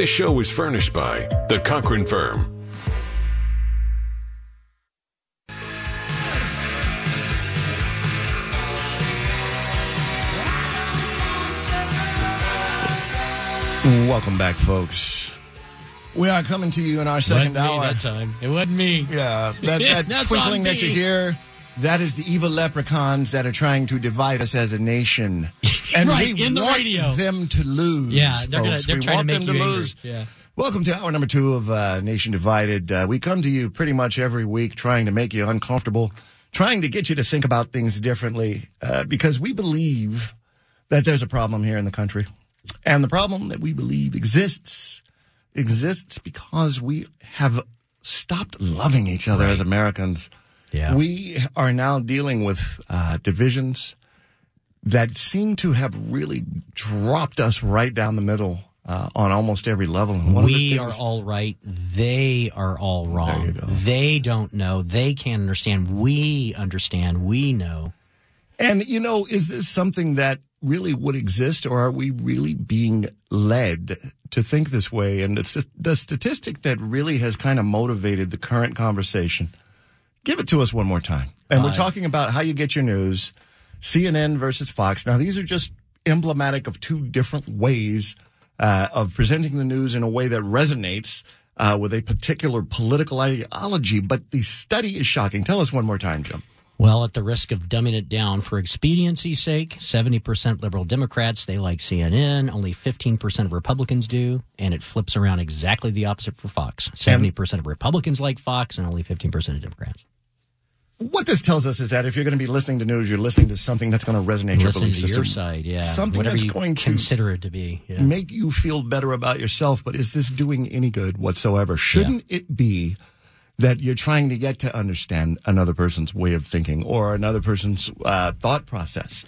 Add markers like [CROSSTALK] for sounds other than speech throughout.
This show is furnished by The Cochran Firm. Welcome back, folks. We are coming to you in our second hour. That time. It wasn't me. Yeah, that, that [LAUGHS] twinkling that you hear, that is the evil leprechauns that are trying to divide us as a nation. [LAUGHS] And Right, we in the want radio. them to lose. Yeah, they're gonna- folks. they're we trying to want make them you to angry. lose. Yeah. Welcome to hour number two of uh, Nation Divided. Uh, we come to you pretty much every week trying to make you uncomfortable, trying to get you to think about things differently, uh, because we believe that there's a problem here in the country. And the problem that we believe exists exists because we have stopped loving each other as Americans. Yeah. We are now dealing with uh, divisions that seem to have really dropped us right down the middle uh, on almost every level. And one of the we are all right. They are all wrong. They don't know. They can't understand. We understand. We know. And, you know, is this something that really would exist, or are we really being led to think this way? And it's the statistic that really has kind of motivated the current conversation. Give it to us one more time. And we're Uh, talking about how you get your news CNN versus Fox. Now, these are just emblematic of two different ways uh, of presenting the news in a way that resonates uh, with a particular political ideology. But the study is shocking. Tell us one more time, Jim. Well, at the risk of dumbing it down for expediency's sake, 70% liberal Democrats, they like CNN. Only 15% of Republicans do. And it flips around exactly the opposite for Fox. 70% of Republicans like Fox and only 15% of Democrats. what this tells us is that if you're going to be listening to news, you're listening to something that's going to resonate your belief system. your side, yeah. Something Whatever that's you going to consider it to be. Yeah. make you feel better about yourself. But is this doing any good whatsoever? Shouldn't it be that you're trying to get to understand another person's way of thinking or another person's uh, thought process?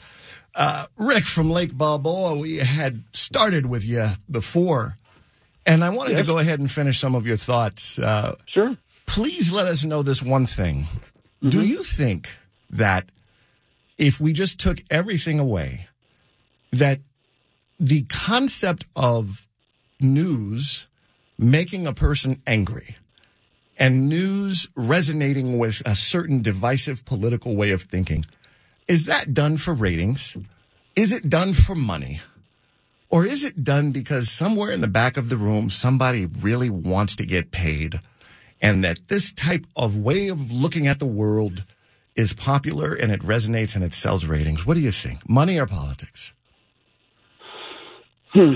Uh, Rick from Lake Balboa, we had started with you before, and I wanted to go ahead and finish some of your thoughts. Uh, Sure. please let us know this one thing. Mm-hmm. Do you think that if we just took everything away, that the concept of news making a person angry and news resonating with a certain divisive political way of thinking, is that done for ratings? Is it done for money? Or is it done because somewhere in the back of the room, somebody really wants to get paid? and that this type of way of looking at the world is popular and it resonates and it sells ratings. What do you think? Money or politics? Hmm.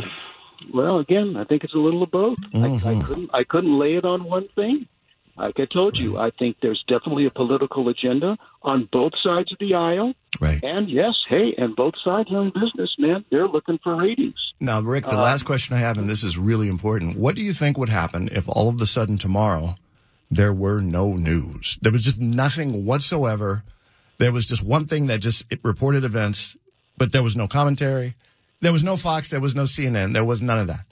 Well, again, I think it's a little of both. I, I mm-hmm. couldn't I couldn't lay it on one thing. Like I told you, I think there's definitely a political agenda on both sides of the aisle. Right. And yes, hey, and both sides are in business, man. They're looking for ratings. Now, Rick, the last um, question I have, and this is really important. What do you think would happen if all of a sudden tomorrow there were no news? There was just nothing whatsoever. There was just one thing that just it reported events, but there was no commentary. There was no Fox. There was no CNN. There was none of that.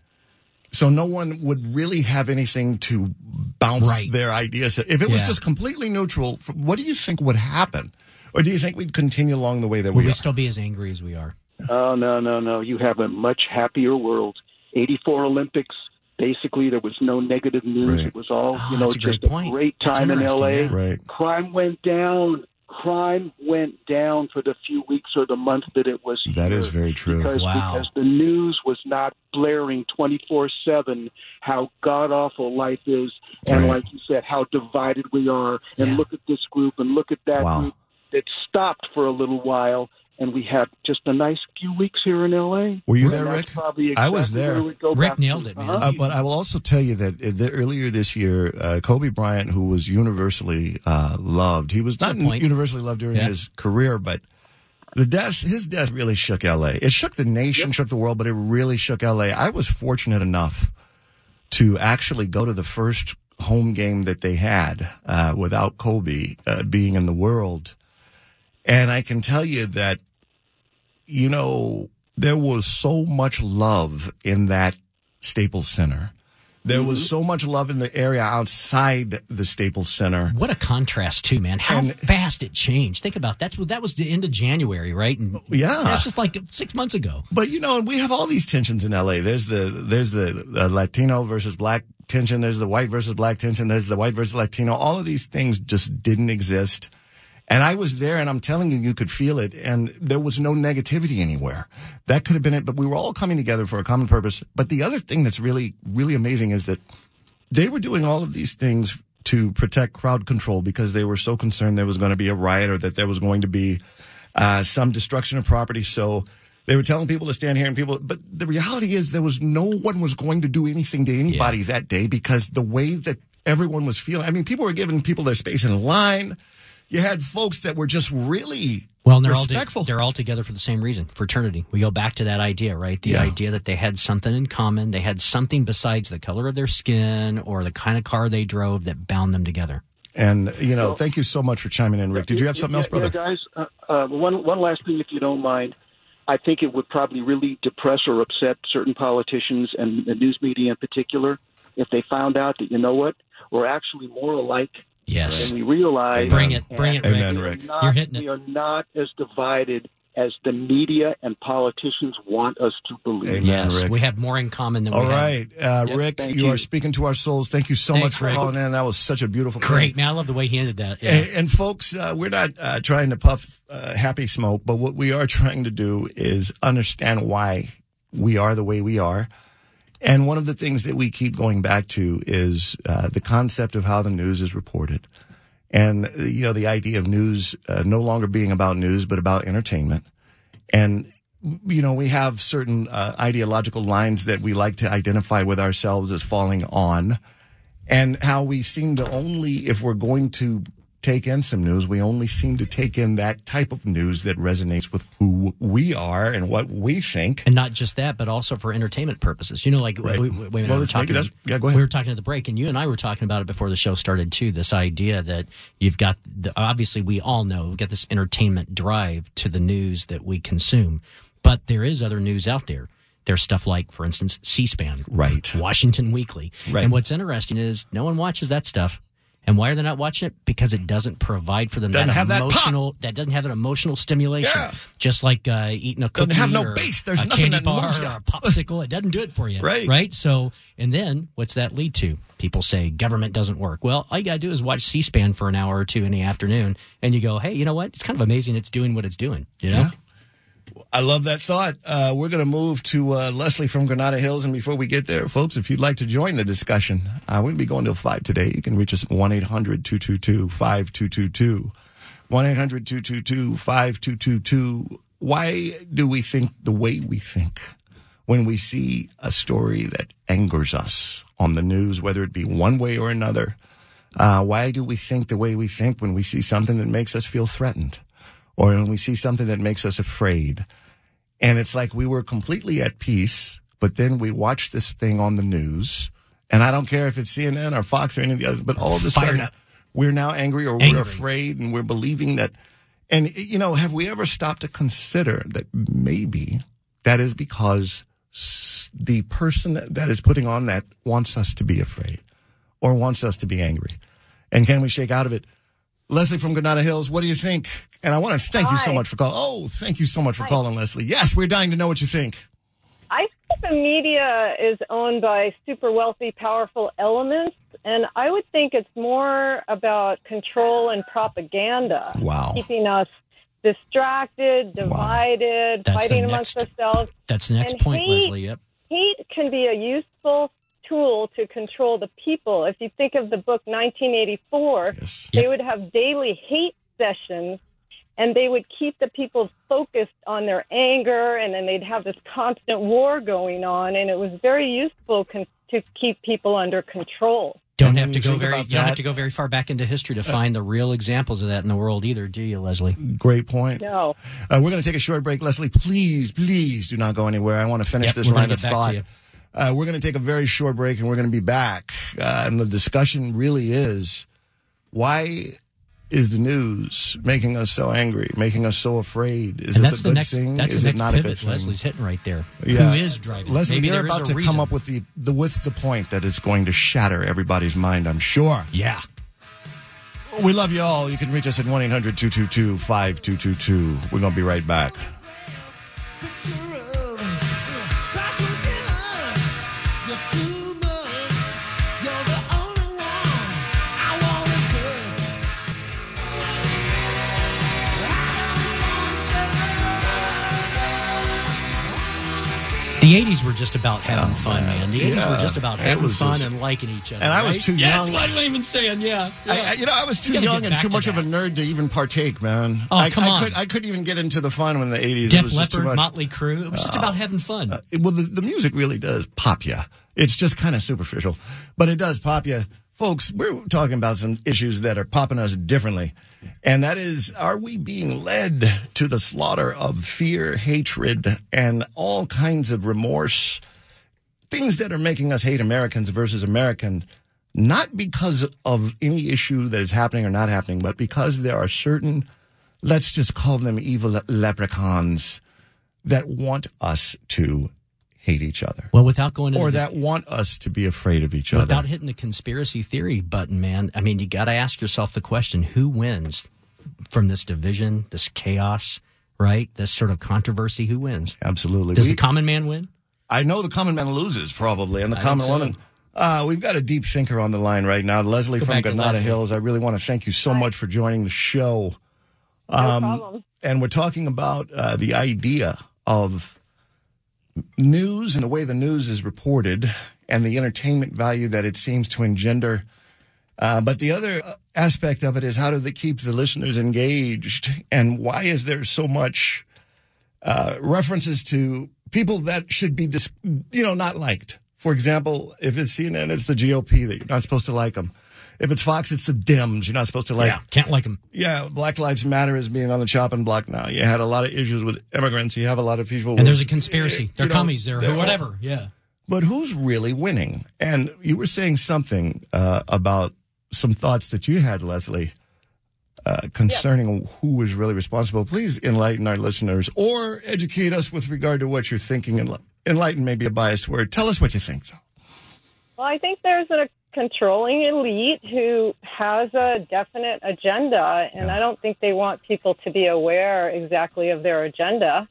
So no one would really have anything to bounce Right. their ideas. If it was Yeah. just completely neutral, what do you think would happen? Or do you think we'd continue along the way that Will we we are? still be as angry as we are? Oh no, no, no! You have a much happier world. '84 Olympics. Basically, there was no negative news. Right. It was all Oh, you know, that's a great just a great time in LA. yeah. Right. Crime went down. Crime went down for the few weeks or the month that it was. That here is very true. Because, Wow. because the news was not blaring 24 7 how god awful life is. And Right. like you said, how divided we are. And Yeah. look at this group and look at that Wow. group. It stopped for a little while. And we had just a nice few weeks here in LA. Were you And there, Rick? probably I was there. where we'd go Rick back to. nailed it, man. Uh-huh. Uh, but I will also tell you that uh, the, earlier this year, uh, Kobe Bryant, who was universally uh, loved, he was not universally loved during Yeah. his career, but the death, his death really shook LA. It shook the nation, shook the world, but it really shook LA. I was fortunate enough to actually go to the first home game that they had uh, without Kobe uh, being in the world. And I can tell you that, you know, there was so much love in that Staples Center. There was so much love in the area outside the Staples Center. What a contrast, too, man! How And- fast it changed. Think about that's that was the end of January, right? And Yeah. that's just like six months ago. But you know, we have all these tensions in LA. There's the there's the uh, Latino versus black tension. There's the white versus black tension. There's the white versus Latino. All of these things just didn't exist. And I was there, and I'm telling you, you could feel it, and there was no negativity anywhere. That could have been it, but we were all coming together for a common purpose. But the other thing that's really, really amazing is that they were doing all of these things to protect crowd control because they were so concerned there was going to be a riot or that there was going to be uh, some destruction of property. So they were telling people to stand here and people, but the reality is there was no one was going to do anything to anybody that day because the way that everyone was feeling. I mean, people were giving people their space in line. You had folks that were just really Well, and they're all respectful. they're all together for the same reason, fraternity. We go back to that idea, right? The Yeah. idea that they had something in common. They had something besides the color of their skin or the kind of car they drove that bound them together. and you know, thank you so much for chiming in, Rick. Did you have something else, brother? Yeah, guys, uh, uh, one one last thing, if you don't mind. I think it would probably really depress or upset certain politicians and the news media in particular if they found out that you know what we're actually more alike Yes. than we realize. Bring it, bring it, Rick. Amen, Rick. not- You're hitting it. We are not as divided as the media and politicians want us to believe. Amen, Yes, Rick. we have more in common than All we have. right, uh, Yep. Rick, you, you. are speaking to our souls. Thank you so Thanks, much for Rick. calling in. That was such a beautiful thing. Great, man. I love the way he ended that. Yeah. And, and folks, uh, we're not uh, trying to puff uh, happy smoke, but what we are trying to do is understand why we are the way we are. And one of the things that we keep going back to is uh, the concept of how the news is reported. And, you know, the idea of news uh, no longer being about news, but about entertainment. And, you know, we have certain uh, ideological lines that we like to identify with ourselves as falling on and how we seem to only, if we're going to take in some news, we only seem to take in that type of news that resonates with who we are and what we think. And not just that, but also for entertainment purposes. You know, like Right. we, we, we, Well, were talking. yeah. We were talking at the break, and you and I were talking about it before the show started too. This idea that you've got the, obviously we all know we've got this entertainment drive to the news that we consume, but there is other news out there. There's stuff like, for instance, C-SPAN, Right. Washington Weekly, Right. and what's interesting is no one watches that stuff. And why are they not watching it? Because it doesn't provide for them Doesn't that have that pop. emotional that doesn't have an emotional stimulation. Yeah. Just like uh, eating a cookie Doesn't have no or base. There's a nothing candy that bar or a popsicle. It doesn't do it for you. Right. Right. So, and then what's that lead to? People say government doesn't work. Well, all you got to do is watch C SPAN for an hour or two in the afternoon and you go, hey, you know what? It's kind of amazing it's doing what it's doing. You know? Yeah. I love that thought. Uh, we're going to move to uh, Leslie from Granada Hills. And before we get there, folks, if you'd like to join the discussion, uh, to be going till 5 today. You can reach us at 1 800 222 5222. 1 800 222 5222. Why do we think the way we think when we see a story that angers us on the news, whether it be one way or another? Uh, why do we think the way we think when we see something that makes us feel threatened? Or when we see something that makes us afraid. And it's like we were completely at peace, but then we watch this thing on the news, and I don't care if it's CNN or Fox or any of the others, but all of a sudden up. we're now angry or Angry. we're afraid and we're believing that. And, you know, have we ever stopped to consider that maybe that is because the person that is putting on that wants us to be afraid or wants us to be angry? And can we shake out of it? Leslie from Granada Hills, what do you think? And I want to thank you so much for calling. Oh, thank you so much for calling, Leslie. Yes, we're dying to know what you think. I think the media is owned by super wealthy, powerful elements, and I would think it's more about control and propaganda. Wow. Keeping us distracted, divided, That's the fighting amongst next- ourselves. That's the next And point, hate- Leslie. Yep. Hate can be a useful tool to control the people. If you think of the book 1984, Yes. they Yep. would have daily hate sessions and they would keep the people focused on their anger and then they'd have this constant war going on and it was very useful con- to keep people under control. Don't have to you go very. You don't have to go very far back into history to find the real examples of that in the world either, do you, Leslie? Great point. No. Uh, we're going to take a short break. Leslie, please, please do not go anywhere. I want to finish Yep, this we're line of get to thought. You. Uh, we're going to take a very short break and we're going to be back. Uh, and the discussion really is why is the news making us so angry, making us so afraid? Is and this that's a the good next. thing? That's is the it next not a good thing? Leslie's hitting right there. Yeah. Who is driving? Leslie, Maybe you're about to reason. come up with the, the with the point that it's going to shatter everybody's mind, I'm sure. Yeah. We love you all. You can reach us at 1 800 222 5222. We're going to be right back. The '80s were just about having oh, fun, man. The '80s Yeah. were just about having fun just- and liking each other. And I was right? too yeah, young. That's what Lehman's saying. Yeah. I, I- you know, I was too You young and too to much of a nerd to even partake, man. Oh, I, come on. Could, I couldn't even get into the fun when the 80s. it Def was just too Leppard, much. Motley Crue. It was just uh, about having fun. It- well, the, the music really does pop you. It's just kind of superficial, but it does pop you. Folks, we're talking about some issues that are popping us differently. And that is, are we being led to the slaughter of fear, hatred, and all kinds of remorse? Things that are making us hate Americans versus Americans, not because of any issue that is happening or not happening, but because there are certain, let's just call them evil leprechauns that want us to hate each other well, without going into or the- that want us to be afraid of each other. without hitting the conspiracy theory button, man. I mean, you got to ask yourself the question: Who wins from this division, this chaos, right? This sort of controversy. Who wins? Absolutely. Does We- the common man win? I know the common man loses probably, and the I common think so. woman. Uh, we've got a deep thinker on the line right now, Leslie Go from back Granada Hills. I really want to thank you so much for joining the show. No Um, problem. and we're talking about uh, the idea of news and the way the news is reported and the entertainment value that it seems to engender. Uh, but the other aspect of it is how do they keep the listeners engaged and why is there so much uh, references to people that should be, dis- you know, not liked? For example, if it's CNN, it's the GOP that you're not supposed to like them. If it's Fox, it's the Dems. You're not supposed to like yeah, can't like them. yeah, Black Lives Matter is being on the chopping block now. You had a lot of issues with immigrants. You have a lot of people. And with- there's a conspiracy. They're you know, commies. They're, they're- whatever. Yeah. But who's really winning? And you were saying something uh, about some thoughts that you had, Leslie, uh, concerning who was really responsible. Please enlighten our listeners or educate us with regard to what you're thinking. Enli- Enlighten may be a biased word. Tell us what you think, though. Well, I think there's a controlling elite who has a definite agenda, and I don't think they want people to be aware exactly of their agenda.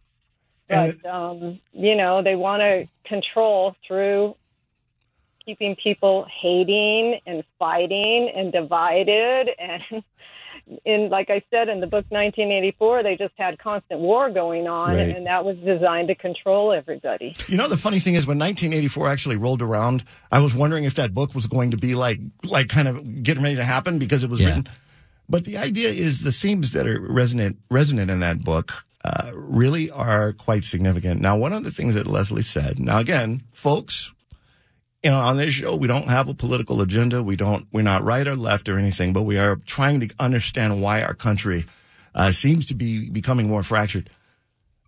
And But, um, you know, they want to control through keeping people hating and fighting and divided. [LAUGHS] And in, like I said, in the book 1984, they just had constant war going on, Right. and that was designed to control everybody. You know, the funny thing is when 1984 actually rolled around, I was wondering if that book was going to be like, like kind of getting ready to happen because it was Yeah. written. But the idea is the themes that are resonant, resonant in that book, uh, really are quite significant. Now, one of the things that Leslie said, now again, folks, you know, on this show, we don't have a political agenda. We don't, we're not right or left or anything, but we are trying to understand why our country, uh, seems to be becoming more fractured.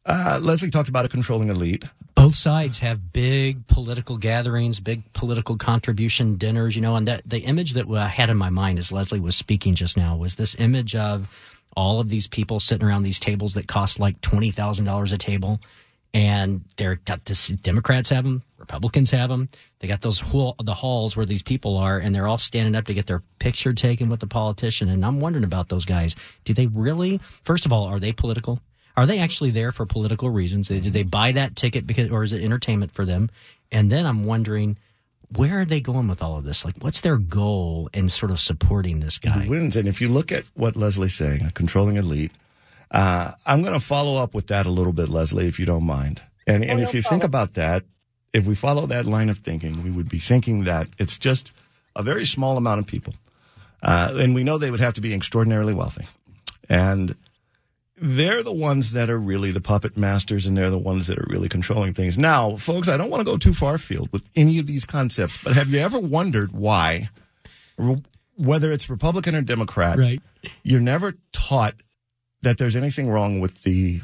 Uh, Leslie talked about a controlling elite. both sides have big political gatherings, big political contribution dinners, you know, and that the image that I had in my mind as Leslie was speaking just now was this image of all of these people sitting around these tables that cost like $20,000 a table. And they're got this, Democrats have them, Republicans have them. They got those hall, the halls where these people are, and they're all standing up to get their picture taken with the politician. And I'm wondering about those guys. Do they really, first of all, are they political? Are they actually there for political reasons? Did they buy that ticket because, or is it entertainment for them? And then I'm wondering, where are they going with all of this? Like, what's their goal in sort of supporting this guy? who wins. And if you look at what Leslie's saying, a controlling elite, uh, I'm going to follow up with that a little bit, Leslie, if you don't mind. And, and Oh, if no you think about that, if we follow that line of thinking, we would be thinking that it's just a very small amount of people. Uh, and we know they would have to be extraordinarily wealthy. And they're the ones that are really the puppet masters and they're the ones that are really controlling things. Now, folks, I don't want to go too far afield with any of these concepts, but have you ever wondered why, whether it's Republican or Democrat, Right. you're never taught that there's anything wrong with the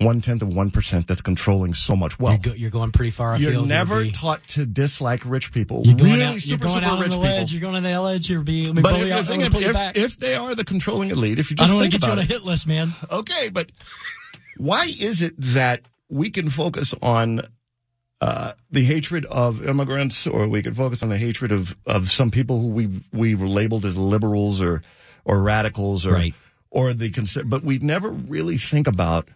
one tenth of one percent that's controlling so much wealth. You're, go, you're going pretty far You're never B. taught to dislike rich people. You're going really out, super, you're going super out rich on the people. ledge. You're going on the edge. You're being. But if, out. Thinking, if, back. if they are the controlling elite, if you I just don't want think to get you on a it, hit list, man. okay, but why is it that we can focus on uh, the hatred of immigrants, or we can focus on the hatred of, of some people who we've we've labeled as liberals or or radicals, or Right. Or the cons- but we never really think about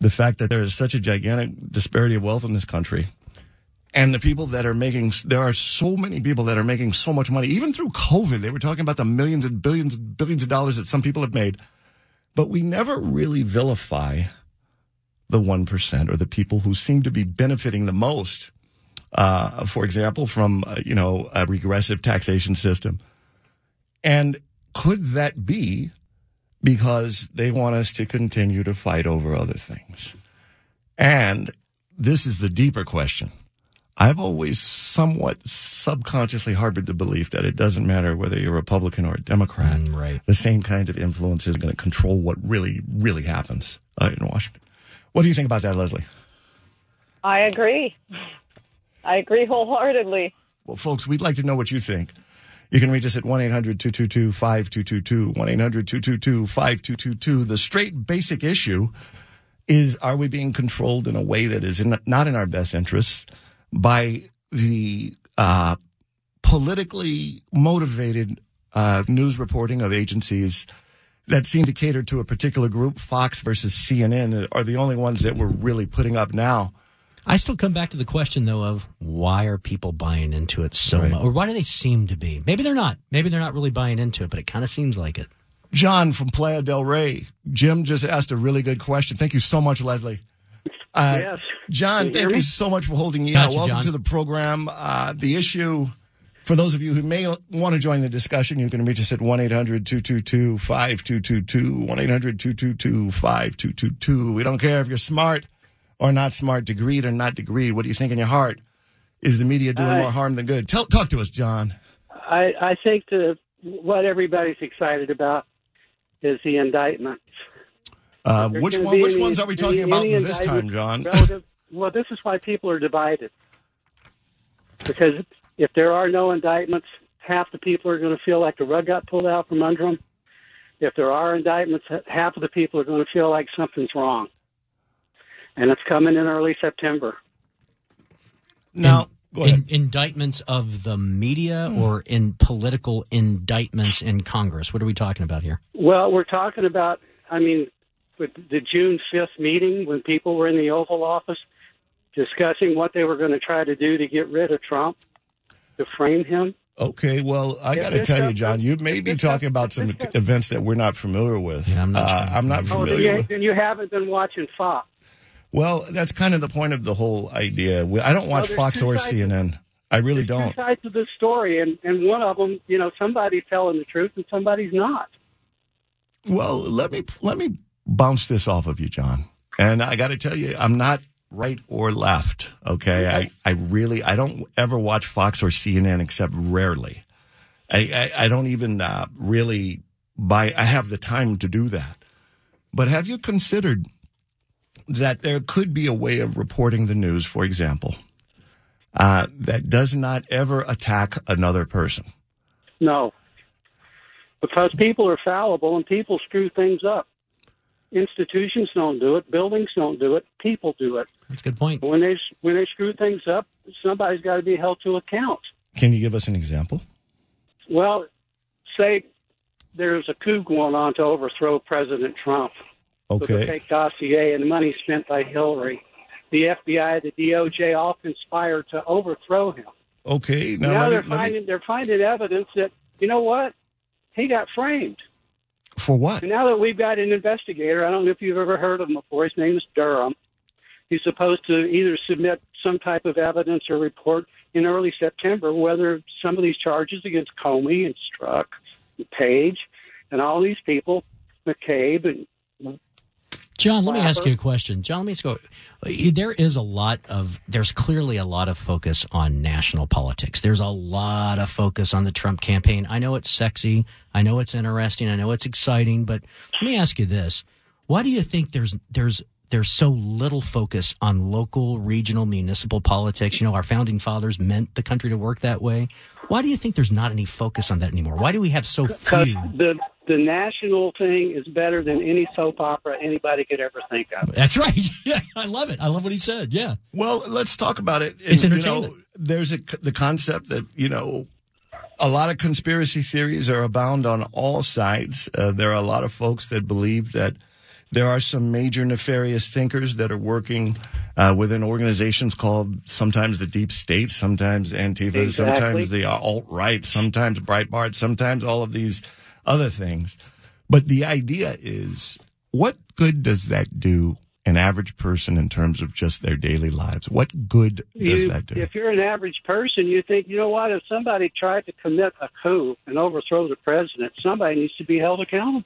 the fact that there is such a gigantic disparity of wealth in this country. And the people that are making, there are so many people that are making so much money. Even through COVID, they were talking about the millions and billions and billions of dollars that some people have made. But we never really vilify the 1% or the people who seem to be benefiting the most. Uh, for example, from, uh, you know, a regressive taxation system. And could that be because they want us to continue to fight over other things? And this is the deeper question. I've always somewhat subconsciously harbored the belief that it doesn't matter whether you're a Republican or a Democrat. Mm, right. The same kinds of influences are going to control what really, really happens uh, in Washington. What do you think about that, Leslie? I agree. I agree wholeheartedly. Well, folks, we'd like to know what you think. You can reach us at 1 800 222 5222. 1 800 222 5222. The straight basic issue is are we being controlled in a way that is in, not in our best interests by the uh, politically motivated uh, news reporting of agencies that seem to cater to a particular group? Fox versus CNN are the only ones that we're really putting up now. I still come back to the question though of why are people buying into it so Right. much, or why do they seem to be? Maybe they're not. Maybe they're not really buying into it, but it kind of seems like it. John from Playa del Rey. Jim just asked a really good question. Thank you so much, Leslie. Uh, Yes. John, you thank hear you so much for holding me Got out. Welcome John. to the program. Uh, the issue, for those of you who may want to join the discussion, you can reach us at 1 800 222 5222. 1 800 222 5222. We don't care if you're smart or not smart, degreed or not degreed. What do you think in your heart? Is the media doing I- more harm than good? Tell, talk to us, John. I, I think the what everybody's excited about is the indictments. Uh, which one? Which any- ones are we talking any- about any this time, John? [LAUGHS] relative- well, this is why people are divided. Because if there are no indictments, half the people are going to feel like the rug got pulled out from under them. If there are indictments, half of the people are going to feel like something's wrong. And it's coming in early September. Now, go ahead. In, indictments of the media Hmm. or in political indictments in Congress? What are we talking about here? Well, we're talking about, I mean, with the June 5th meeting when people were in the Oval Office discussing what they were going to try to do to get rid of Trump, to frame him. Okay, well, I Yeah, got to tell you, John, you may be talking about some events that we're not familiar with. Yeah, I'm not Uh. I'm not Oh, then familiar you, with. then you haven't been watching Fox. Well, that's kind of the point of the whole idea. I don't watch there's Fox or CNN. I really don't. two sides of the story, and, and one of them, you know, somebody's telling the truth and somebody's not. Well, let me let me bounce this off of you, John. And I got to tell you, I'm not right or left. Okay, I I really I don't ever watch Fox or CNN except rarely. I I, I don't even uh, really buy. I have the time to do that. But have you considered that there could be a way of reporting the news, for example, uh, that does not ever attack another person? No. Because people are fallible and people screw things up. Institutions don't do it, buildings don't do it, people do it. That's a good point. When they when they screw things up, somebody's got to be held to account. Can you give us an example? Well, say there's a coup going on to overthrow President Trump with a fake dossier and money spent by Hillary. The FBI, the DOJ, all conspired to overthrow him. Okay. Now, now they're me- finding they're finding evidence that you know what he got framed. for what? And now that we've got an investigator, I don't know if you've ever heard of him before. His name is Durham. He's supposed to either submit some type of evidence or report in early September whether some of these charges against Comey and Strzok, and Page, and all these people, McCabe, and John, let me ask you a question. John, let me you. There is a lot of, there's clearly a lot of focus on national politics. There's a lot of focus on the Trump campaign. I know it's sexy. I know it's interesting. I know it's exciting. But let me ask you this: Why do you think there's there's there's so little focus on local, regional, municipal politics. You know, our founding fathers meant the country to work that way. Why do you think there's not any focus on that anymore? Why do we have so few? the the national thing is better than any soap opera anybody could ever think of. That's right. [LAUGHS] Yeah, I love it. I love what he said. Yeah. Well, let's talk about it. It's you know, there's a, the concept that, you know, a lot of conspiracy theories are abound on all sides. Uh, there are a lot of folks that believe that there are some major nefarious thinkers that are working uh, within organizations called sometimes the deep state, sometimes Antifa, Exactly. sometimes the alt right, sometimes Breitbart, sometimes all of these other things. But the idea is what good does that do an average person in terms of just their daily lives? What good does You, that do? if you're an average person, you think, you know what? If somebody tried to commit a coup and overthrow the president, somebody needs to be held accountable.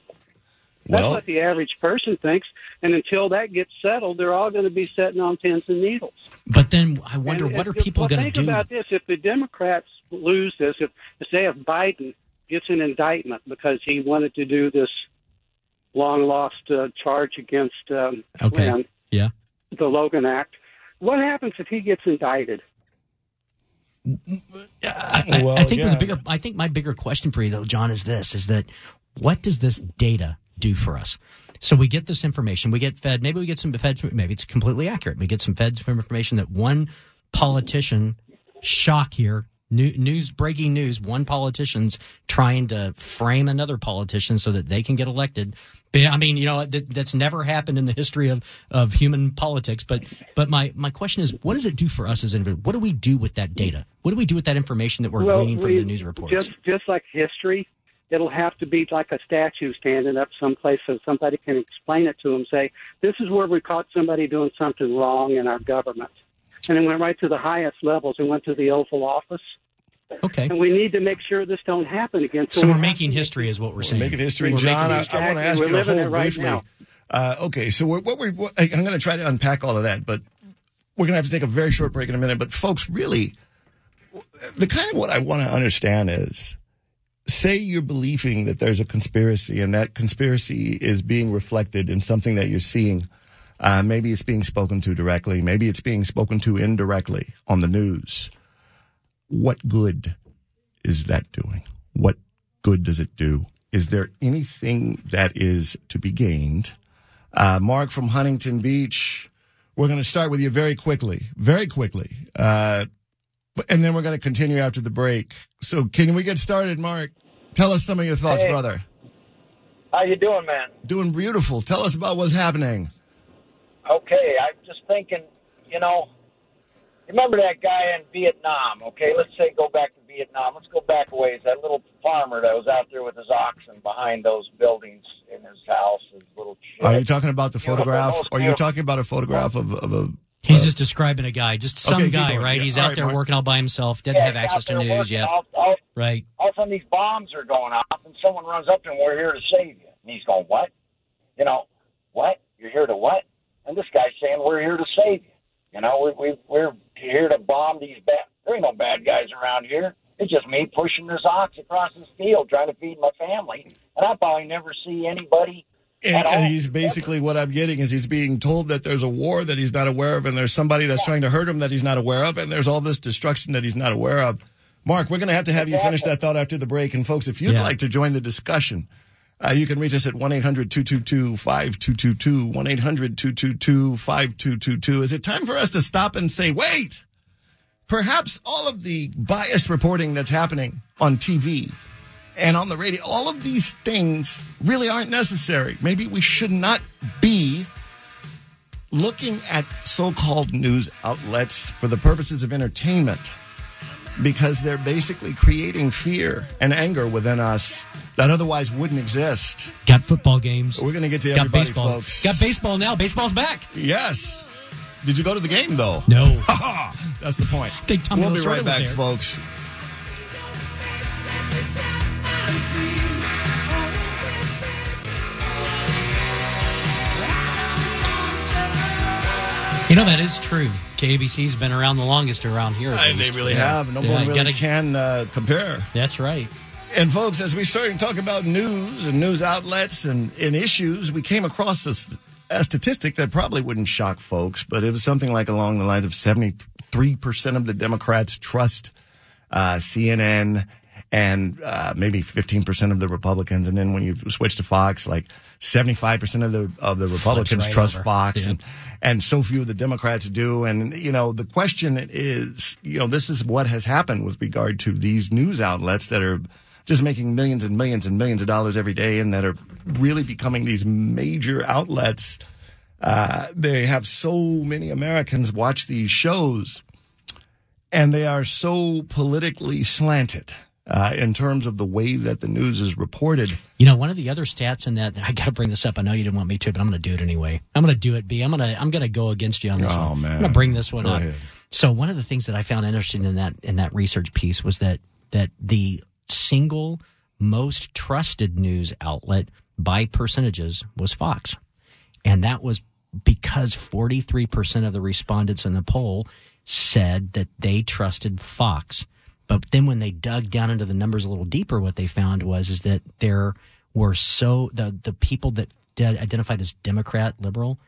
That's Well- what the average person thinks. And until that gets settled, they're all going to be sitting on pins and needles. But then I wonder And what if- are people well, going to think do? about this: if the Democrats lose this, if say if Biden gets an indictment because he wanted to do this long lost uh, charge against um, Okay. Flynn, Yeah. the Logan Act, what happens if he gets indicted? I, I- Well, I think yeah. the bigger. I think my bigger question for you though, John, is this: is that what does this data do for us? So we get this information, we get fed. Maybe we get some feds. Maybe it's completely accurate. We get some feds from information that one politician shock here. New, news breaking news. One politician's trying to frame another politician so that they can get elected. I mean you know that, that's never happened in the history of, of human politics. But but my, my question is what does it do for us as individuals? What do we do with that data? What do we do with that information that we're gleaning from we- the news reports? Just just like history, it'll have to be like a statue standing up someplace so somebody can explain it to them. Say, this is where we caught somebody doing something wrong in our government, and it went right to the highest levels. It went to the Oval Office, okay and we need to make sure this don't happen again. so we we're making history is what we're saying Making history, We're John. making I, I want to ask We're you to living hold it right briefly. now. Uh, okay, so we're, what we what, I'm going to try to unpack all of that, but we're going to have to take a very short break in a minute. But folks, really, the kind of what I want to understand is, say you're believing that there's a conspiracy, and that conspiracy is being reflected in something that you're seeing. Uh, maybe it's being spoken to directly. Maybe it's being spoken to indirectly on the news. What good is that doing? What good does it do? Is there anything that is to be gained? Uh, Mark from Huntington Beach, we're going to start with you very quickly, very quickly. Uh, and then we're going to continue after the break. So can we get started, Mark? Tell us some of your thoughts, Hey. brother. How you doing, man? Doing beautiful. Tell us about what's happening. Okay, I'm just thinking, you know, remember that guy in Vietnam? Okay, let's say go back to Vietnam. Let's go back a ways. That little farmer that was out there with his oxen behind those buildings in his house, his little. Are you talking about the Beautiful, photograph? most Or are you talking about a photograph of, of a he's uh, just describing a guy just some Okay, guy right Yeah. he's All out right, there Mark. working all by himself doesn't Yeah, have access to news working. yet All, all, right all of a sudden these bombs are going off, and someone runs up to him. We're here to save you. And he's going, "What? You know, what? You're here to what?" And this guy's saying, "We're here to save you. You know, we, we we're here to bomb these bad. There ain't no bad guys around here. It's just me pushing this ox across this field, trying to feed my family, and I probably never see anybody." And, and he's basically what I'm getting is he's being told that there's a war that he's not aware of, and there's somebody that's trying to hurt him that he's not aware of, and there's all this destruction that he's not aware of. Mark, we're going to have to have you finish that thought after the break. And folks, if you'd Yeah. like to join the discussion, uh, you can reach us at 1 800 222 5222. 1 800 222 5222. Is it time for us to stop and say, wait, perhaps all of the biased reporting that's happening on TV and on the radio, all of these things really aren't necessary. Maybe we should not be looking at so called news outlets for the purposes of entertainment because they're basically creating fear and anger within us that otherwise wouldn't exist. got football games We're going to get to got everybody, baseball folks. got baseball now baseball's back Yes. Did you go to the game, though? no [LAUGHS] That's the point. [LAUGHS] We'll be right back, folks. You know that is true. KBC's been around the longest around here. they really Yeah. have. No Yeah, one really gotta- can uh, compare. That's right. And folks, as we started to talk about news and news outlets and, and issues, we came across this a statistic that probably wouldn't shock folks, but it was something like along the lines of 73% of the Democrats trust uh, CNN and uh, maybe 15% of the Republicans. And then when you switch to Fox, like 75% of the of the Republicans right trust over. Fox Yeah. and and so few of the Democrats do. And you know, the question is, you know, this is what has happened with regard to these news outlets that are just making millions and millions and millions of dollars every day and that are really becoming these major outlets. Uh, they have so many Americans watch these shows and they are so politically slanted uh, in terms of the way that the news is reported. You know, one of the other stats in that I got to bring this up. I know you didn't want me to, but I'm going to do it anyway. I'm going to do it. B. I'm going to I'm going to go against you on this Oh, one. man. I'm going to bring this one Go up. ahead. So one of the things that I found interesting in that in that research piece was that that the single most trusted news outlet by percentages was Fox, and that was because 43 percent of the respondents in the poll said that they trusted Fox. But then when they dug down into the numbers a little deeper, what they found was is that there were so the the people that de- identified as Democrat liberal,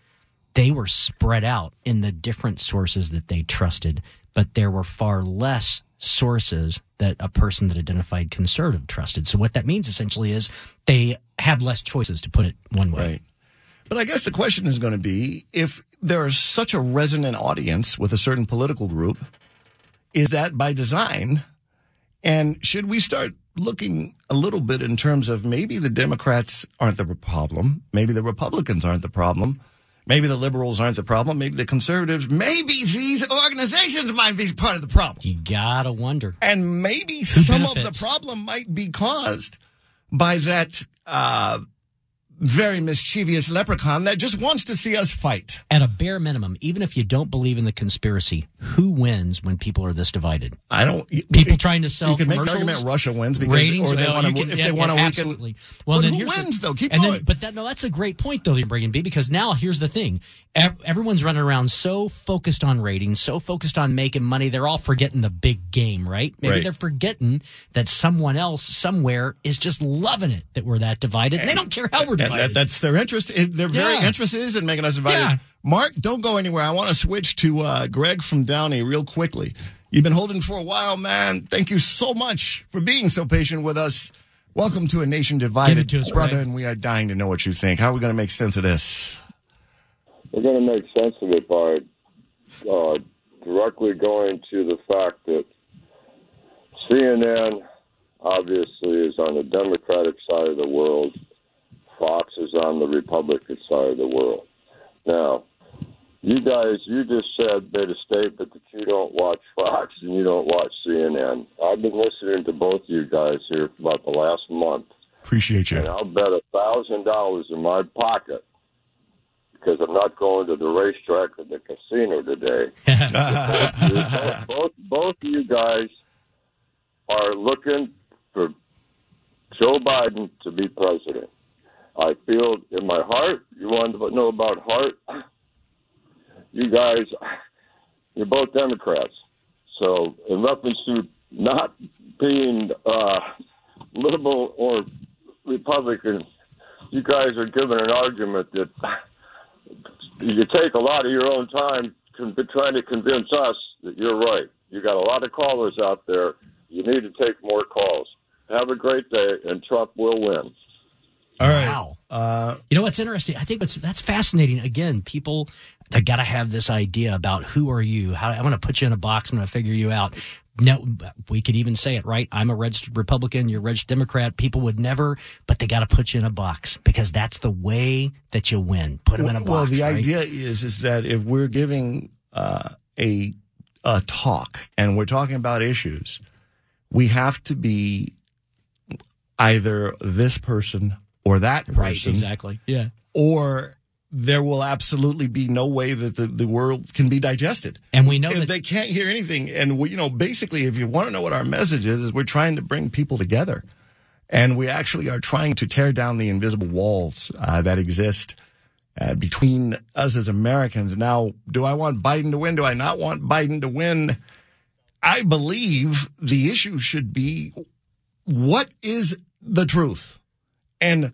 they were spread out in the different sources that they trusted, but there were far less sources that a person that identified conservative trusted. So what that means essentially is they have less choices to put it one way. Right. But I guess the question is going to be if there is such a resonant audience with a certain political group, is that by design? And should we start looking a little bit in terms of maybe the Democrats aren't the problem, maybe the Republicans aren't the problem, maybe the liberals aren't the problem, maybe the conservatives, maybe these organizations might be part of the problem. You gotta wonder. And maybe some of the problem might be caused by that uh, very mischievous leprechaun that just wants to see us fight. At a bare minimum, even if you don't believe in the conspiracy, who wins when people are this divided? I don't. People trying to sell You can make the argument Russia wins because, ratings, or they want to, can- if yeah, they want to yeah, weaken. absolutely. Well, But then who here's the- wins though? Keep and going. Then, but that no, that's a great point though. You're bringing B because now here's the thing: everyone's running around so focused on ratings, so focused on making money, they're all forgetting the big game, right? Maybe Right. they're forgetting that someone else somewhere is just loving it that we're that divided. And they don't care how we're and divided. That, that's their interest. It- Their very Yeah. interest is in making us divided. Yeah. Mark, don't go anywhere. I want to switch to uh, Greg from Downey real quickly. You've been holding for a while, man. Thank you so much for being so patient with us. Welcome to a nation divided, to us, brother, Greg. and we are dying to know what you think. How are we going to make sense of this? We're going to make sense of it by uh, directly going to the fact that CNN obviously is on the Democratic side of the world, Fox is on the Republican side of the world. Now, you guys, you just said made a statement that you don't watch Fox and you don't watch CNN. I've been listening to both of you guys here for about the last month. Appreciate And you. I'll bet a thousand dollars in my pocket because I'm not going to the racetrack or the casino today. both, [LAUGHS] both both of you guys are looking for Joe Biden to be president. I feel in my heart, you want to know about heart? You guys, you're both Democrats. So, in reference to not being uh, liberal or Republican, you guys are giving an argument that you take a lot of your own time trying to convince us that you're right. You got a lot of callers out there. You need to take more calls. Have a great day, and Trump will win. All right. Wow. Uh, You know what's interesting? I think what's that's fascinating. Again, people they got to have this idea about who are you? How I'm going to put you in a box. I'm going to figure you out. No, we could even say it right. I'm a registered Republican. You're a registered Democrat. People would never, but they got to put you in a box because that's the way that you win. Put them in a box. well, the right? idea is is that if we're giving uh, a a talk and we're talking about issues, we have to be either this person or that person, right? Exactly. Yeah. or there will absolutely be no way that the, the world can be digested. And we know if that they can't hear anything. And we, you know, basically, if you want to know what our message is, is we're trying to bring people together, and we actually are trying to tear down the invisible walls uh, that exist uh, between us as Americans. Now, do I want Biden to win? Do I not want Biden to win? I believe the issue should be what is the truth and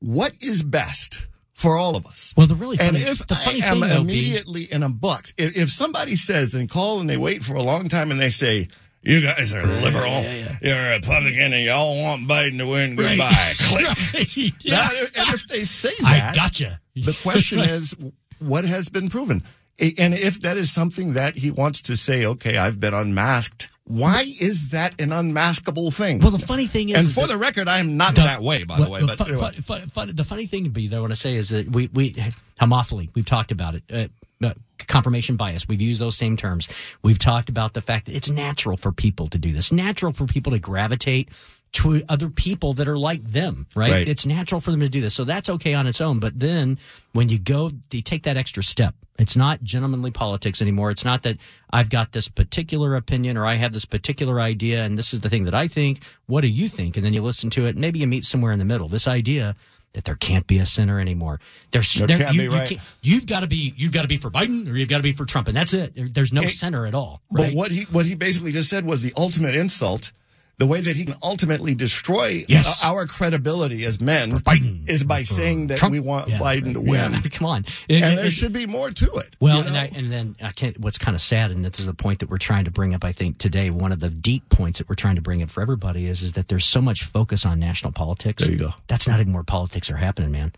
what is best for all of us. Well, the really and if the I am thing, though, immediately in a box, if, if somebody says and call and they wait for a long time and they say, "You guys are liberal, you're a Republican, and y'all want Biden to win," goodbye. [LAUGHS] Click. Right, yeah. Now, and if they say that, I gotcha. the question [LAUGHS] is, what has been proven? And if that is something that he wants to say, okay, I've been unmasked. Why is that an unmaskable thing? Well, the funny thing is, and is for the record, I am not that way, by the way. But fun- anyway. fun- fun- the funny thing to be, I want to say is that we, we homophily, we've talked about it. Uh, uh, confirmation bias. We've used those same terms. We've talked about the fact that it's natural for people to do this. Natural for people to gravitate to other people that are like them, right? Right. It's natural for them to do this. So that's okay on its own. But then when you go, you take that extra step. It's not gentlemanly politics anymore. It's not that I've got this particular opinion or I have this particular idea and this is the thing that I think. What do you think? And then you listen to it. Maybe you meet somewhere in the middle. This idea that there can't be a center anymore. There's There there, can't you, be, right? you you've got to be you've got to be for Biden or you've got to be for Trump, and that's it. There- there's no center at all. Right? But what he what he basically just said was the ultimate insult. The way that he can ultimately destroy Yes. Uh, our credibility as men is by saying that Trump. we want Yeah. Biden to win. Yeah, [LAUGHS] come on. And It- there should be more to it. Well, you know? and, I, and then I can't. What's kind of sad, and this is a point that we're trying to bring up. I think today, one of the deep points that we're trying to bring up for everybody is is that there's so much focus on national politics. There you go. That's not even where politics are happening, man.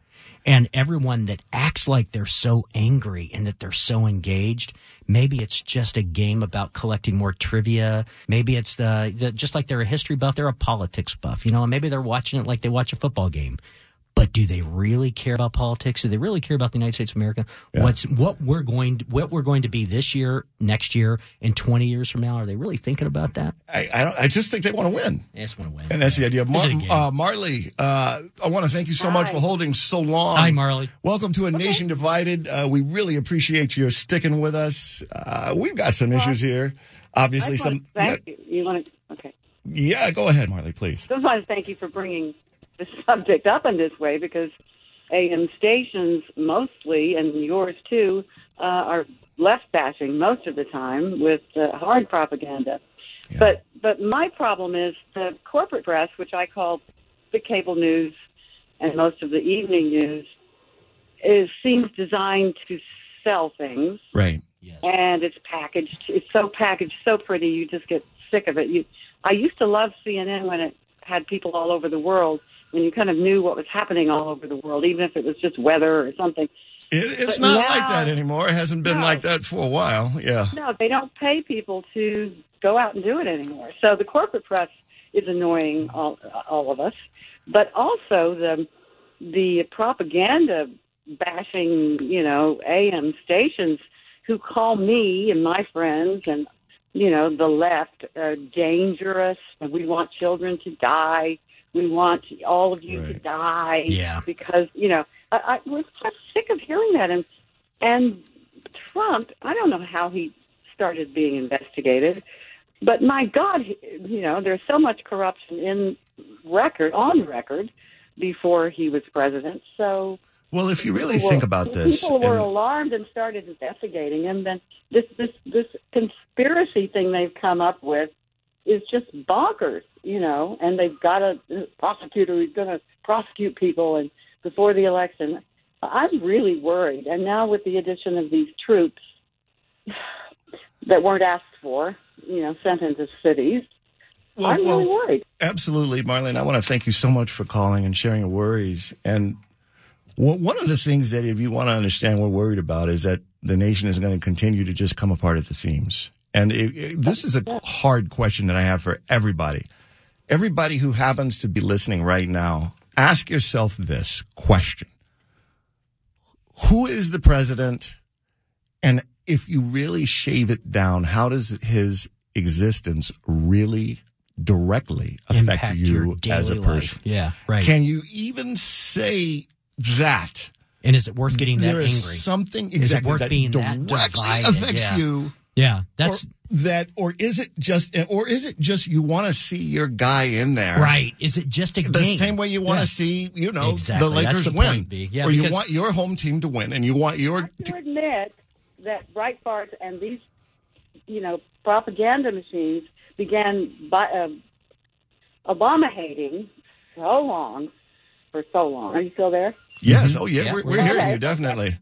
And everyone that acts like they're so angry and that they're so engaged, maybe it's just a game about collecting more trivia. Maybe it's the, the just like they're a history buff, they're a politics buff, you know. And maybe they're watching it like they watch a football game. But do they really care about politics? Do they really care about the United States of America? What's what we're going to, what we're going to be this year, next year, and twenty years from now? Are they really thinking about that? I, I, don't, I just think they want to win. They just want to win. And that's the idea. Mar- Is it a game? uh, Marley, uh, I want to thank you so much for holding so long. Hi, Marley. Welcome to a nation divided. Uh, we really appreciate you sticking with us. Uh, we've got some issues here. Obviously, I just want some. to thank you. You want to? Okay. Yeah, yeah, go ahead, Marley, please. Just want to thank you for bringing the [LAUGHS] subject up in this way because AM stations mostly, and yours too, uh, are left bashing most of the time with uh, hard propaganda. But but my problem is the corporate press, which I call the cable news and most of the evening news, is seems designed to sell things Right. and it's packaged. It's so packaged, so pretty. You just get sick of it. You, I used to love CNN when it had people all over the world, and you kind of knew what was happening all over the world, even if it was just weather or something. It, it's But not now- like that anymore. It hasn't been No. like that for a while. Yeah. No, they don't pay people to go out and do it anymore. So the corporate press is annoying all, all of us, but also the the propaganda bashing, you know, AM stations who call me and my friends and you know the left uh, dangerous, and we want children to die. We want all of you to die Yeah. because you know I, I was just sick of hearing that and and Trump, I don't know how he started being investigated, but my God, you know, there's so much corruption in record, on record, before he was president. So Well, if you really think were- about this, people were and- alarmed and started investigating him. Then this this this conspiracy thing they've come up with is just bonkers, you know. And they've got a prosecutor who's going to prosecute people, and before the election, I'm really worried. And now with the addition of these troops that weren't asked for, you know, sent into cities, Well, I'm really well, worried. Absolutely, Marlene. I want to thank you so much for calling and sharing your worries. And one of the things that, if you want to understand, we're worried about is that the nation is going to continue to just come apart at the seams. And it, it- this is a hard question that I have for everybody. Everybody who happens to be listening right now, ask yourself this question Who is the president? And if you really shave it down, how does his existence really directly affect Impact you as a life. person? Yeah, right. Can you even say that? and is it worth getting that there angry? is something Is it worth that being that directly divided? affects Yeah. you. Yeah, that's or that, or is it just, or is it just you want to see your guy in there, right. Is it just a The game? same way you want to Yeah. see, you know, Exactly. the Lakers the win, point, Yeah, or you want your home team to win, and you want your. I have to admit that Breitbart and these, you know, propaganda machines began by, uh, Obama hating so long, for so long. Are you still there? Yes. Mhm. Oh, yeah. Yeah, we're we're we're hearing Okay. you definitely.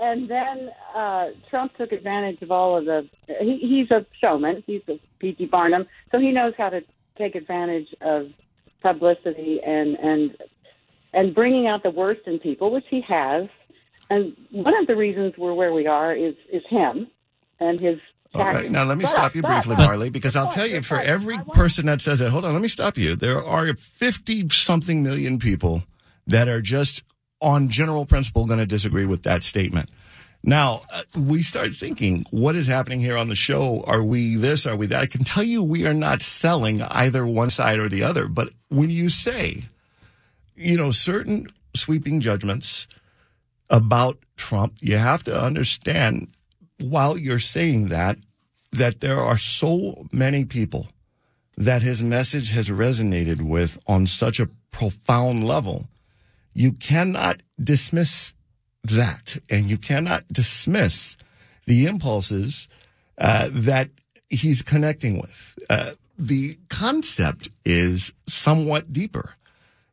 And then uh, Trump took advantage of all of the. He, he's a showman. He's a P.T. Barnum, so he knows how to take advantage of publicity and and and bringing out the worst in people, which he has. And one of the reasons we're where we are is is him and his. All right. Now, let me But- stop you but- briefly, but- Marley, because I'll tell you for every person that says that, hold on, let me stop you. There are 50 something million people that are just on general principle going to disagree with that statement. Now, uh, we start thinking, what is happening here on the show? Are we this? Are we that? I can tell you we are not selling either one side or the other. But when you say, you know, certain sweeping judgments about Trump, you have to understand while you're saying that, that there are so many people that his message has resonated with on such a profound level. You cannot dismiss that, and you cannot dismiss the impulses uh, that he's connecting with. Uh, the concept is somewhat deeper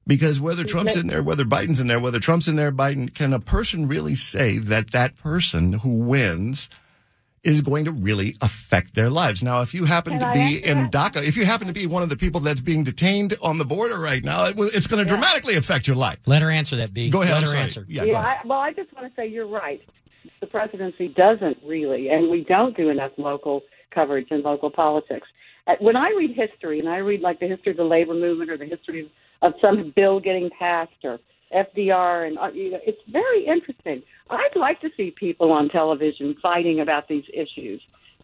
because whether Trump's in there, whether Biden's in there, whether Trump's in there, Biden, can a person really say that that person who wins is going to really affect their lives? Now, if you happen Can to I be in that? DACA, if you happen to be one of the people that's being detained on the border right now, it, it's going to dramatically affect your life. Let her answer that, B. Go ahead. Let I'm her sorry. answer. Yeah, go Yeah, ahead. I, well, I just want to say you're right. The presidency doesn't really, and we don't do enough local coverage in local politics. When I read history, and I read like the history of the labor movement or the history of some bill getting passed or FDR, and uh, you know, it's very interesting. I'd like to see people on television fighting about these issues.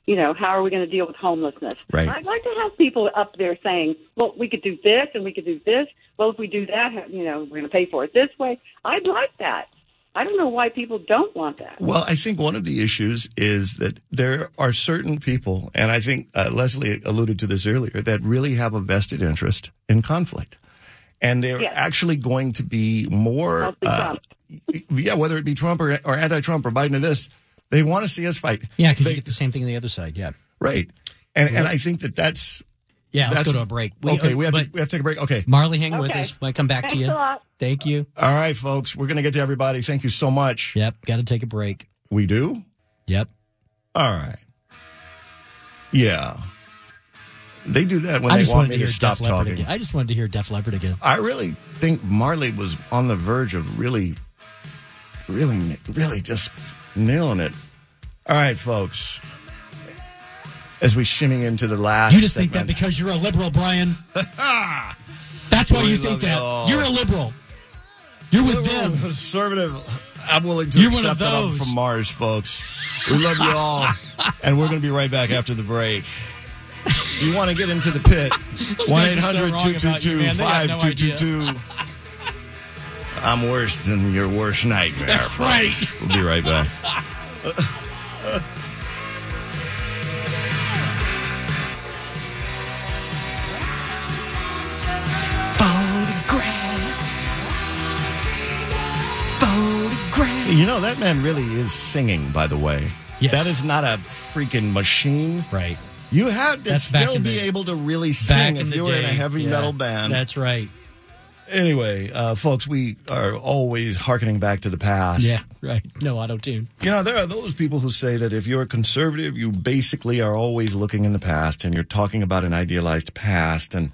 You know, how are we going to deal with homelessness? Right. I'd like to have people up there saying, "Well, we could do this and we could do this. Well, if we do that, you know, we're going to pay for it this way." I'd like that. I don't know why people don't want that. Well, I think one of the issues is that there are certain people, and I think uh, Leslie alluded to this earlier, that really have a vested interest in conflict. And they're Yes. actually going to be more, uh. Yeah, whether it be Trump or, or anti Trump or Biden or this, they want to see us fight. Yeah, because you get the same thing on the other side. Yeah. Right. And, and I think that that's. Yeah, let's that's- go to a break. okay, we have, to, we have to take a break. Okay. Marley, hang with us. Might come back to you. a lot. Thank you. All right, folks, we're going to get to everybody. Thank you so much. Yep, got to take a break. We do? Yep. All right. Yeah. They do that when I they just want me to to hear stop Def talking. again. I just wanted to hear Def Leppard again. I really think Marley was on the verge of really, really, really just nailing it. All right, folks. As we shimmy into the last, you just segment. think that because you're a liberal, Brian. [LAUGHS] That's why we you think that. Y'all. You're a liberal. You're with liberal, them. Conservative. I'm willing to You're accept that I'm from Mars, folks. We love you all, [LAUGHS] and we're going to be right back after the break. You want to get into the pit? [LAUGHS] 1 800 222 5222. I'm worse than your worst nightmare. That's right. We'll be right back. You know that man really is singing. By the way, Yes. that is not a freaking machine. Right. You have to That's still be the- able to really sing if you were in a heavy Yeah, metal band. That's right. Anyway, uh, folks, we are always harkening back to the past. Yeah, right. No auto tune. You know, there are those people who say that if you're a conservative, you basically are always looking in the past and you're talking about an idealized past. And,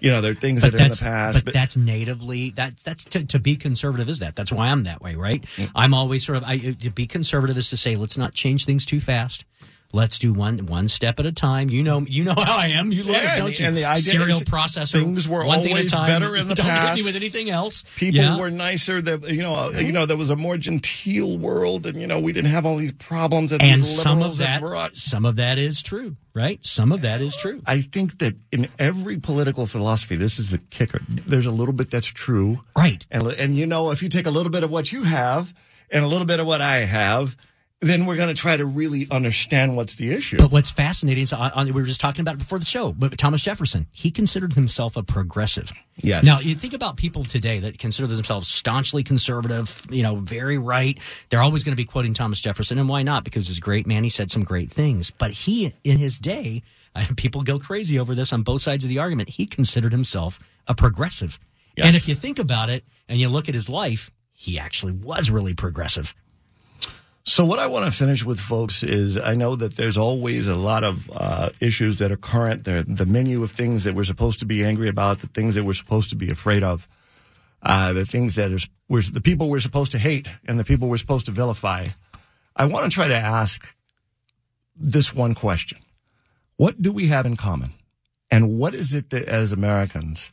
you know, there are things But that are in the past. but, that's natively that's that's to, to be conservative is that that's why I'm that way right Mm. I'm always sort of I to be conservative is to say let's not change things too fast let's do one one step at a time you know you know how I am you love Yeah, it don't the- you and the idea serial is processor things were one thing at a always time. better in the don't past. me with anything else People Yeah. were nicer. That you know, uh, you know, there was a more genteel world, and you know, we didn't have all these problems that and some of that brought. some of that is true right some of that is true I think that in every political philosophy, this is the kicker. There's a little bit that's true, right and and you know, if you take a little bit of what you have and a little bit of what I have, then we're going to try to really understand what's the issue. But what's fascinating is on, on, we were just talking about it before the show. But Thomas Jefferson, he considered himself a progressive. Yes. Now you think about people today that consider themselves staunchly conservative, you know, very right. They're always going to be quoting Thomas Jefferson, and why not? Because he's a great man. He said some great things. But he, in his day, [LAUGHS] people go crazy over this on both sides of the argument. He considered himself a progressive. Yes. And if you think about it, and you look at his life. he actually was really progressive. So, what I want to finish with, folks, is I know that there's always a lot of uh, issues that are current. There, the menu of things that we're supposed to be angry about, the things that we're supposed to be afraid of, uh, the things that we're, the people we're supposed to hate, and the people we're supposed to vilify. I want to try to ask this one question: What do we have in common, and what is it that, as Americans,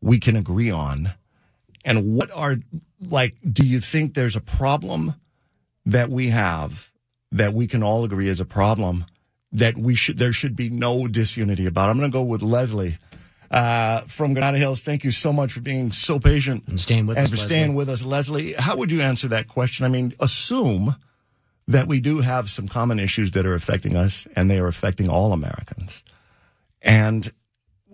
we can agree on? And what are like? Do you think there's a problem? That we have that we can all agree is a problem that we should there should be no disunity about. I'm going to go with Leslie uh, from Granada Hills. Thank you so much for being so patient and staying with and us, for Leslie. staying with us, Leslie. How would you answer that question? I mean, assume that we do have some common issues that are affecting us, and they are affecting all Americans. And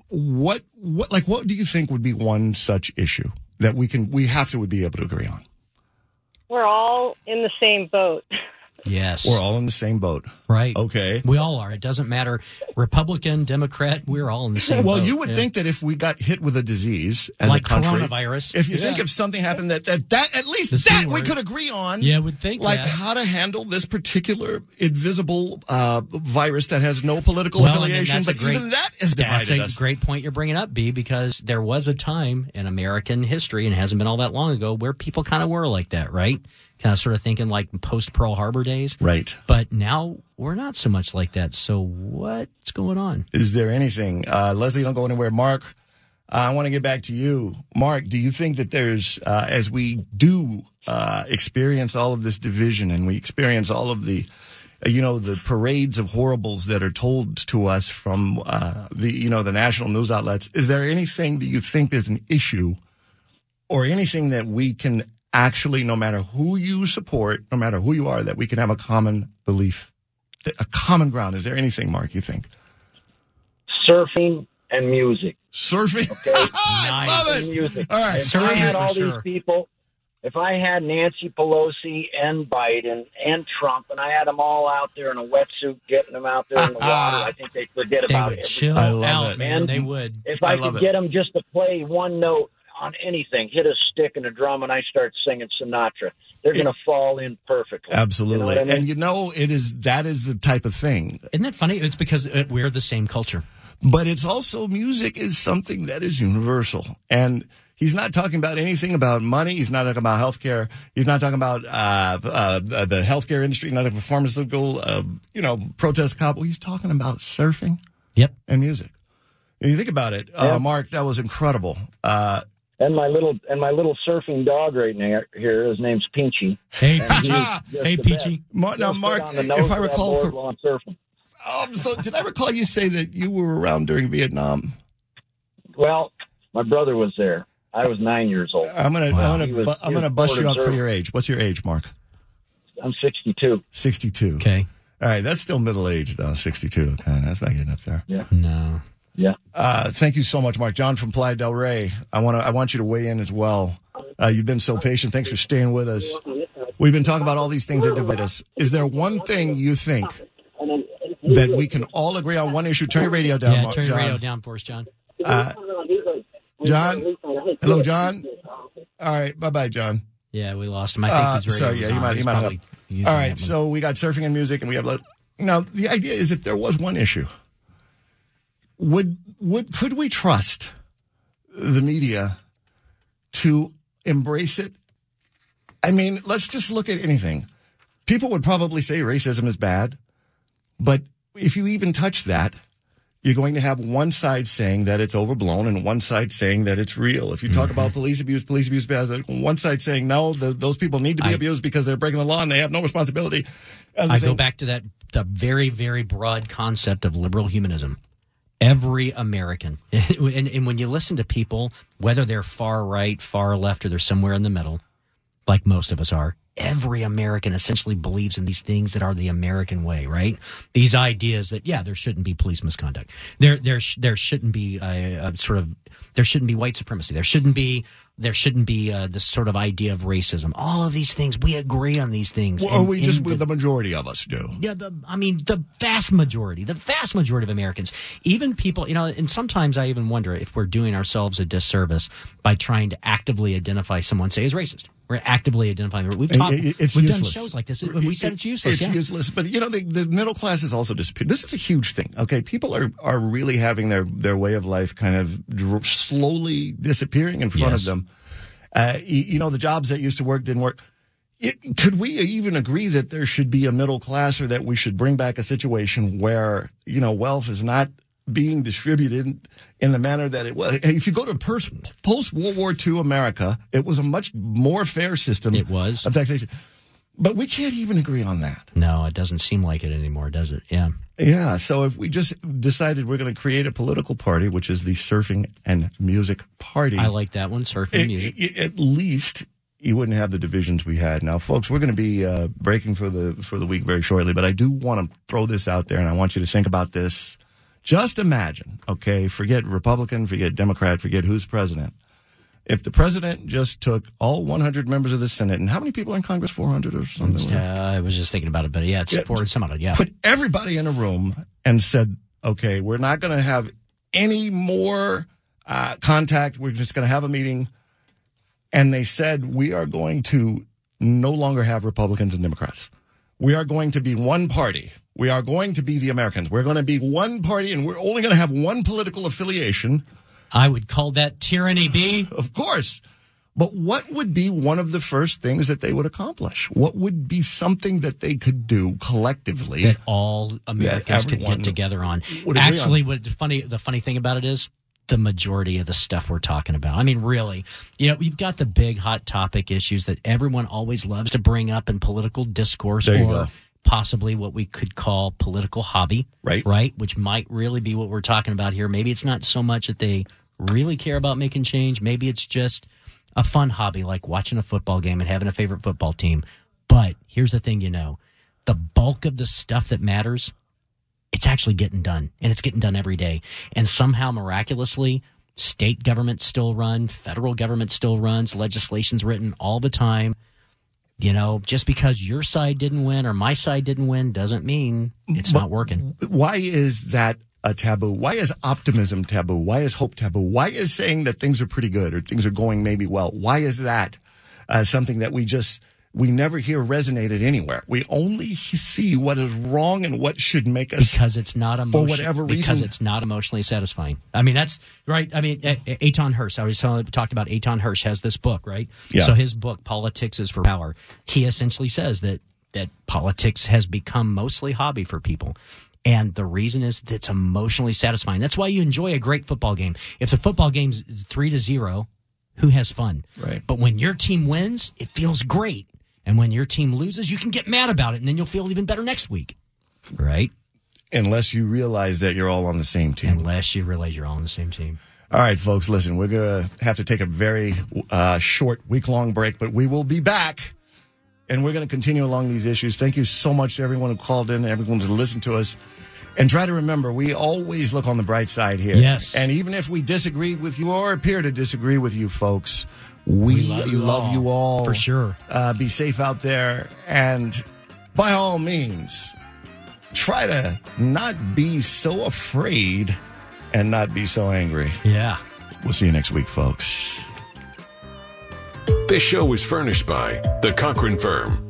what what like what do you think would be one such issue that we can we have to would be able to agree on? We're all in the same boat. Yes. We're all in the same boat. Right. Okay. We all are. It doesn't matter. Republican, Democrat, we're all in the same Well, boat. you would Yeah. think that if we got hit with a disease as Like a country, coronavirus. if you Yeah. think if something happened that that, that at least The that we could agree on. Yeah, would think like that. how to handle this particular invisible uh, virus that has no political Well, affiliation, that's a but great- even that has That's a us. great point you're bringing up, B, because there was a time in American history, and it hasn't been all that long ago, where people kind of were like that, right? Kind of sort of thinking like post Pearl Harbor days. Right. But now we're not so much like that. So what's going on? Is there anything, uh, Leslie? Don't go anywhere. Mark, uh, I want to get back to you. Mark, do you think that there's, uh, as we do uh, experience all of this division and we experience all of the, uh, you know, the parades of horribles that are told to us from uh, the, you know, the national news outlets, is there anything that you think is an issue or anything that we can actually, no matter who you support, no matter who you are, that we can have a common belief, a common ground? Is there anything, Mark, you think? surfing and music. Surfing. Okay, [LAUGHS] I love And it. music. All right, if I surfing had for all sure. these people, if I had Nancy Pelosi and Biden and Trump, and I had them all out there in a wetsuit, getting them out there in the [LAUGHS] ah, ah. water, I think they'd forget They about would it. chill I love out, it. man. They would. If I I, could it. get them just to play one note on anything, hit a stick and a drum, and I start singing Sinatra, they're going to fall in perfectly. Absolutely. You know I mean? And you know, it is that is the type of thing. Isn't that funny? It's because uh, we're the same culture. But it's also music is something that is universal. And he's not talking about anything about money. He's not talking about healthcare. He's not talking about uh, uh, the healthcare industry, not the pharmaceutical, uh, you know, protest cop. He's talking about surfing Yep. and music. And you think about it, uh, Mark, that was incredible. And my little and my little surfing dog right now here, his name's Pinchy. Hey, And Peachy. hey, the Peachy. Mar- now, Mark, if I recall, board while I'm surfing. um, so did I recall you say that you were around during Vietnam? Well, my brother was there. I was nine years old. I'm gonna, Wow. I'm gonna, was- I'm gonna bust you up for your age. What's your age, Mark? I'm 62. 62. Okay. All right, that's still middle age though. 62. Okay, that's not getting up there. Yeah. No. Yeah. Uh, thank you so much, Mark. John from Playa Del Rey. I want to, I want you to weigh in as well. Uh, you've been so patient. Thanks for staying with us. We've been talking about all these things that divide us. Is there one thing you think that we can all agree on? One issue. Turn your radio down, yeah, Mark. turn your John. radio down for us, John. Uh, John. Hello, John. All right. Bye, bye, John. Yeah, we lost him. I think Uh, his radio sorry, yeah, he on. might, he might have. probably using All that right, one. so we got surfing and music, and we have. Now, the idea is, if there was one issue, would would could we trust the media to embrace it? I mean, let's just look at anything. People would probably say racism is bad, but if you even touch that, you're going to have one side saying that it's overblown and one side saying that it's real. If you talk Mm-hmm. about police abuse, police abuse, bad, one side saying no, the, those people need to be I- abused because they're breaking the law and they have no responsibility. Other I go back to that the very very broad concept of liberal humanism. Every American, [LAUGHS] and, and when you listen to people, whether they're far right, far left, or they're somewhere in the middle, like most of us are, every American essentially believes in these things that are the American way, right? These ideas that yeah, there shouldn't be police misconduct. There there there shouldn't be a, a sort of there shouldn't be white supremacy. There shouldn't be there shouldn't be uh, this sort of idea of racism. All of these things we agree on these things. Or And- we just, with the majority of us do. yeah, the, I mean, the vast majority, the vast majority of Americans, even people, you know, and sometimes I even wonder if we're doing ourselves a disservice by trying to actively identify someone, say, as racist. We're actively identifying. We've talked. it- we've useless. done shows like this. We said it's useless. It's yeah. useless. But you know, the, the middle class has also disappeared. This is a huge thing. Okay, people are are really having their their way of life kind of dr- slowly disappearing in front Yes. of them. Uh, y- you know, the jobs that used to work didn't work. It, could we even agree that there should be a middle class, or that we should bring back a situation where you know wealth is not being distributed in the manner that it was? If you go to post World War II America, it was a much more fair system. It was. of taxation. But we can't even agree on that. No, it doesn't seem like it anymore, does it? Yeah. Yeah. So if we just decided we're going to create a political party, which is the Surfing and Music Party, I like that one. Surfing it- music. it- at least you wouldn't have the divisions we had. Now, folks, we're going to be uh, breaking for the for the week very shortly, but I do want to throw this out there, and I want you to think about this. Just imagine, okay? Forget Republican, forget Democrat, forget who's president. If the president just took all 100 members of the Senate, and how many people are in Congress? 400 or something? Uh, I was just thinking about it, but yeah, it's Yeah, forward some of it. Yeah. put everybody in a room and said, okay, we're not going to have any more uh, contact. We're just going to have a meeting. And they said, we are going to no longer have Republicans and Democrats. We are going to be one party. We are going to be the Americans. We're going to be one party and we're only going to have one political affiliation. I would call that tyranny, B. [LAUGHS] Of course. But what would be one of the first things that they would accomplish? What would be something that they could do collectively? that all Americans could get together on. Actually, on. what the funny the funny thing about it is the majority of the stuff we're talking about. I mean, really, you know, we've got the big hot topic issues that everyone always loves to bring up in political discourse, There you or go. Possibly what we could call political hobby, Right. Right, which might really be what we're talking about here. Maybe it's not so much that they really care about making change. Maybe it's just a fun hobby like watching a football game and having a favorite football team. But here's the thing, you know, the bulk of the stuff that matters it's actually getting done and it's getting done every day. And somehow miraculously, state governments still run, federal government still runs, legislation's written all the time. You know, just because your side didn't win or my side didn't win doesn't mean it's not working. why is that a taboo? Why is optimism taboo? Why is hope taboo? Why is saying that things are pretty good or things are going maybe well? Why is that uh, something that we just we never hear resonated anywhere? We only see what is wrong and what should make us Because it's not for emotion, whatever because it's not emotionally satisfying. I mean, that's right. I mean, A- A- Hersh. I was talked about Eitan Hersh has this book, right? Yeah. So his book, Politics is for Power. He essentially says that that politics has become mostly hobby for people. And the reason is that it's emotionally satisfying. That's why you enjoy a great football game. If the football game's three to zero, who has fun? Right. But when your team wins, it feels great. And when your team loses, you can get mad about it, and then you'll feel even better next week. Right? unless you realize that you're all on the same team. Unless you realize you're all on the same team. All right, folks, listen, we're going to have to take a very uh, short week long break, but we will be back and we're going to continue along these issues. Thank you so much to everyone who called in, everyone who listened to us. And try to remember, we always look on the bright side here. Yes. And even if we disagree with you or appear to disagree with you, folks, we, love, you, all, For sure. Uh, be safe out there. And by all means, try to not be so afraid and not be so angry. Yeah. We'll see you next week, folks. This show was furnished by The Cochran Firm,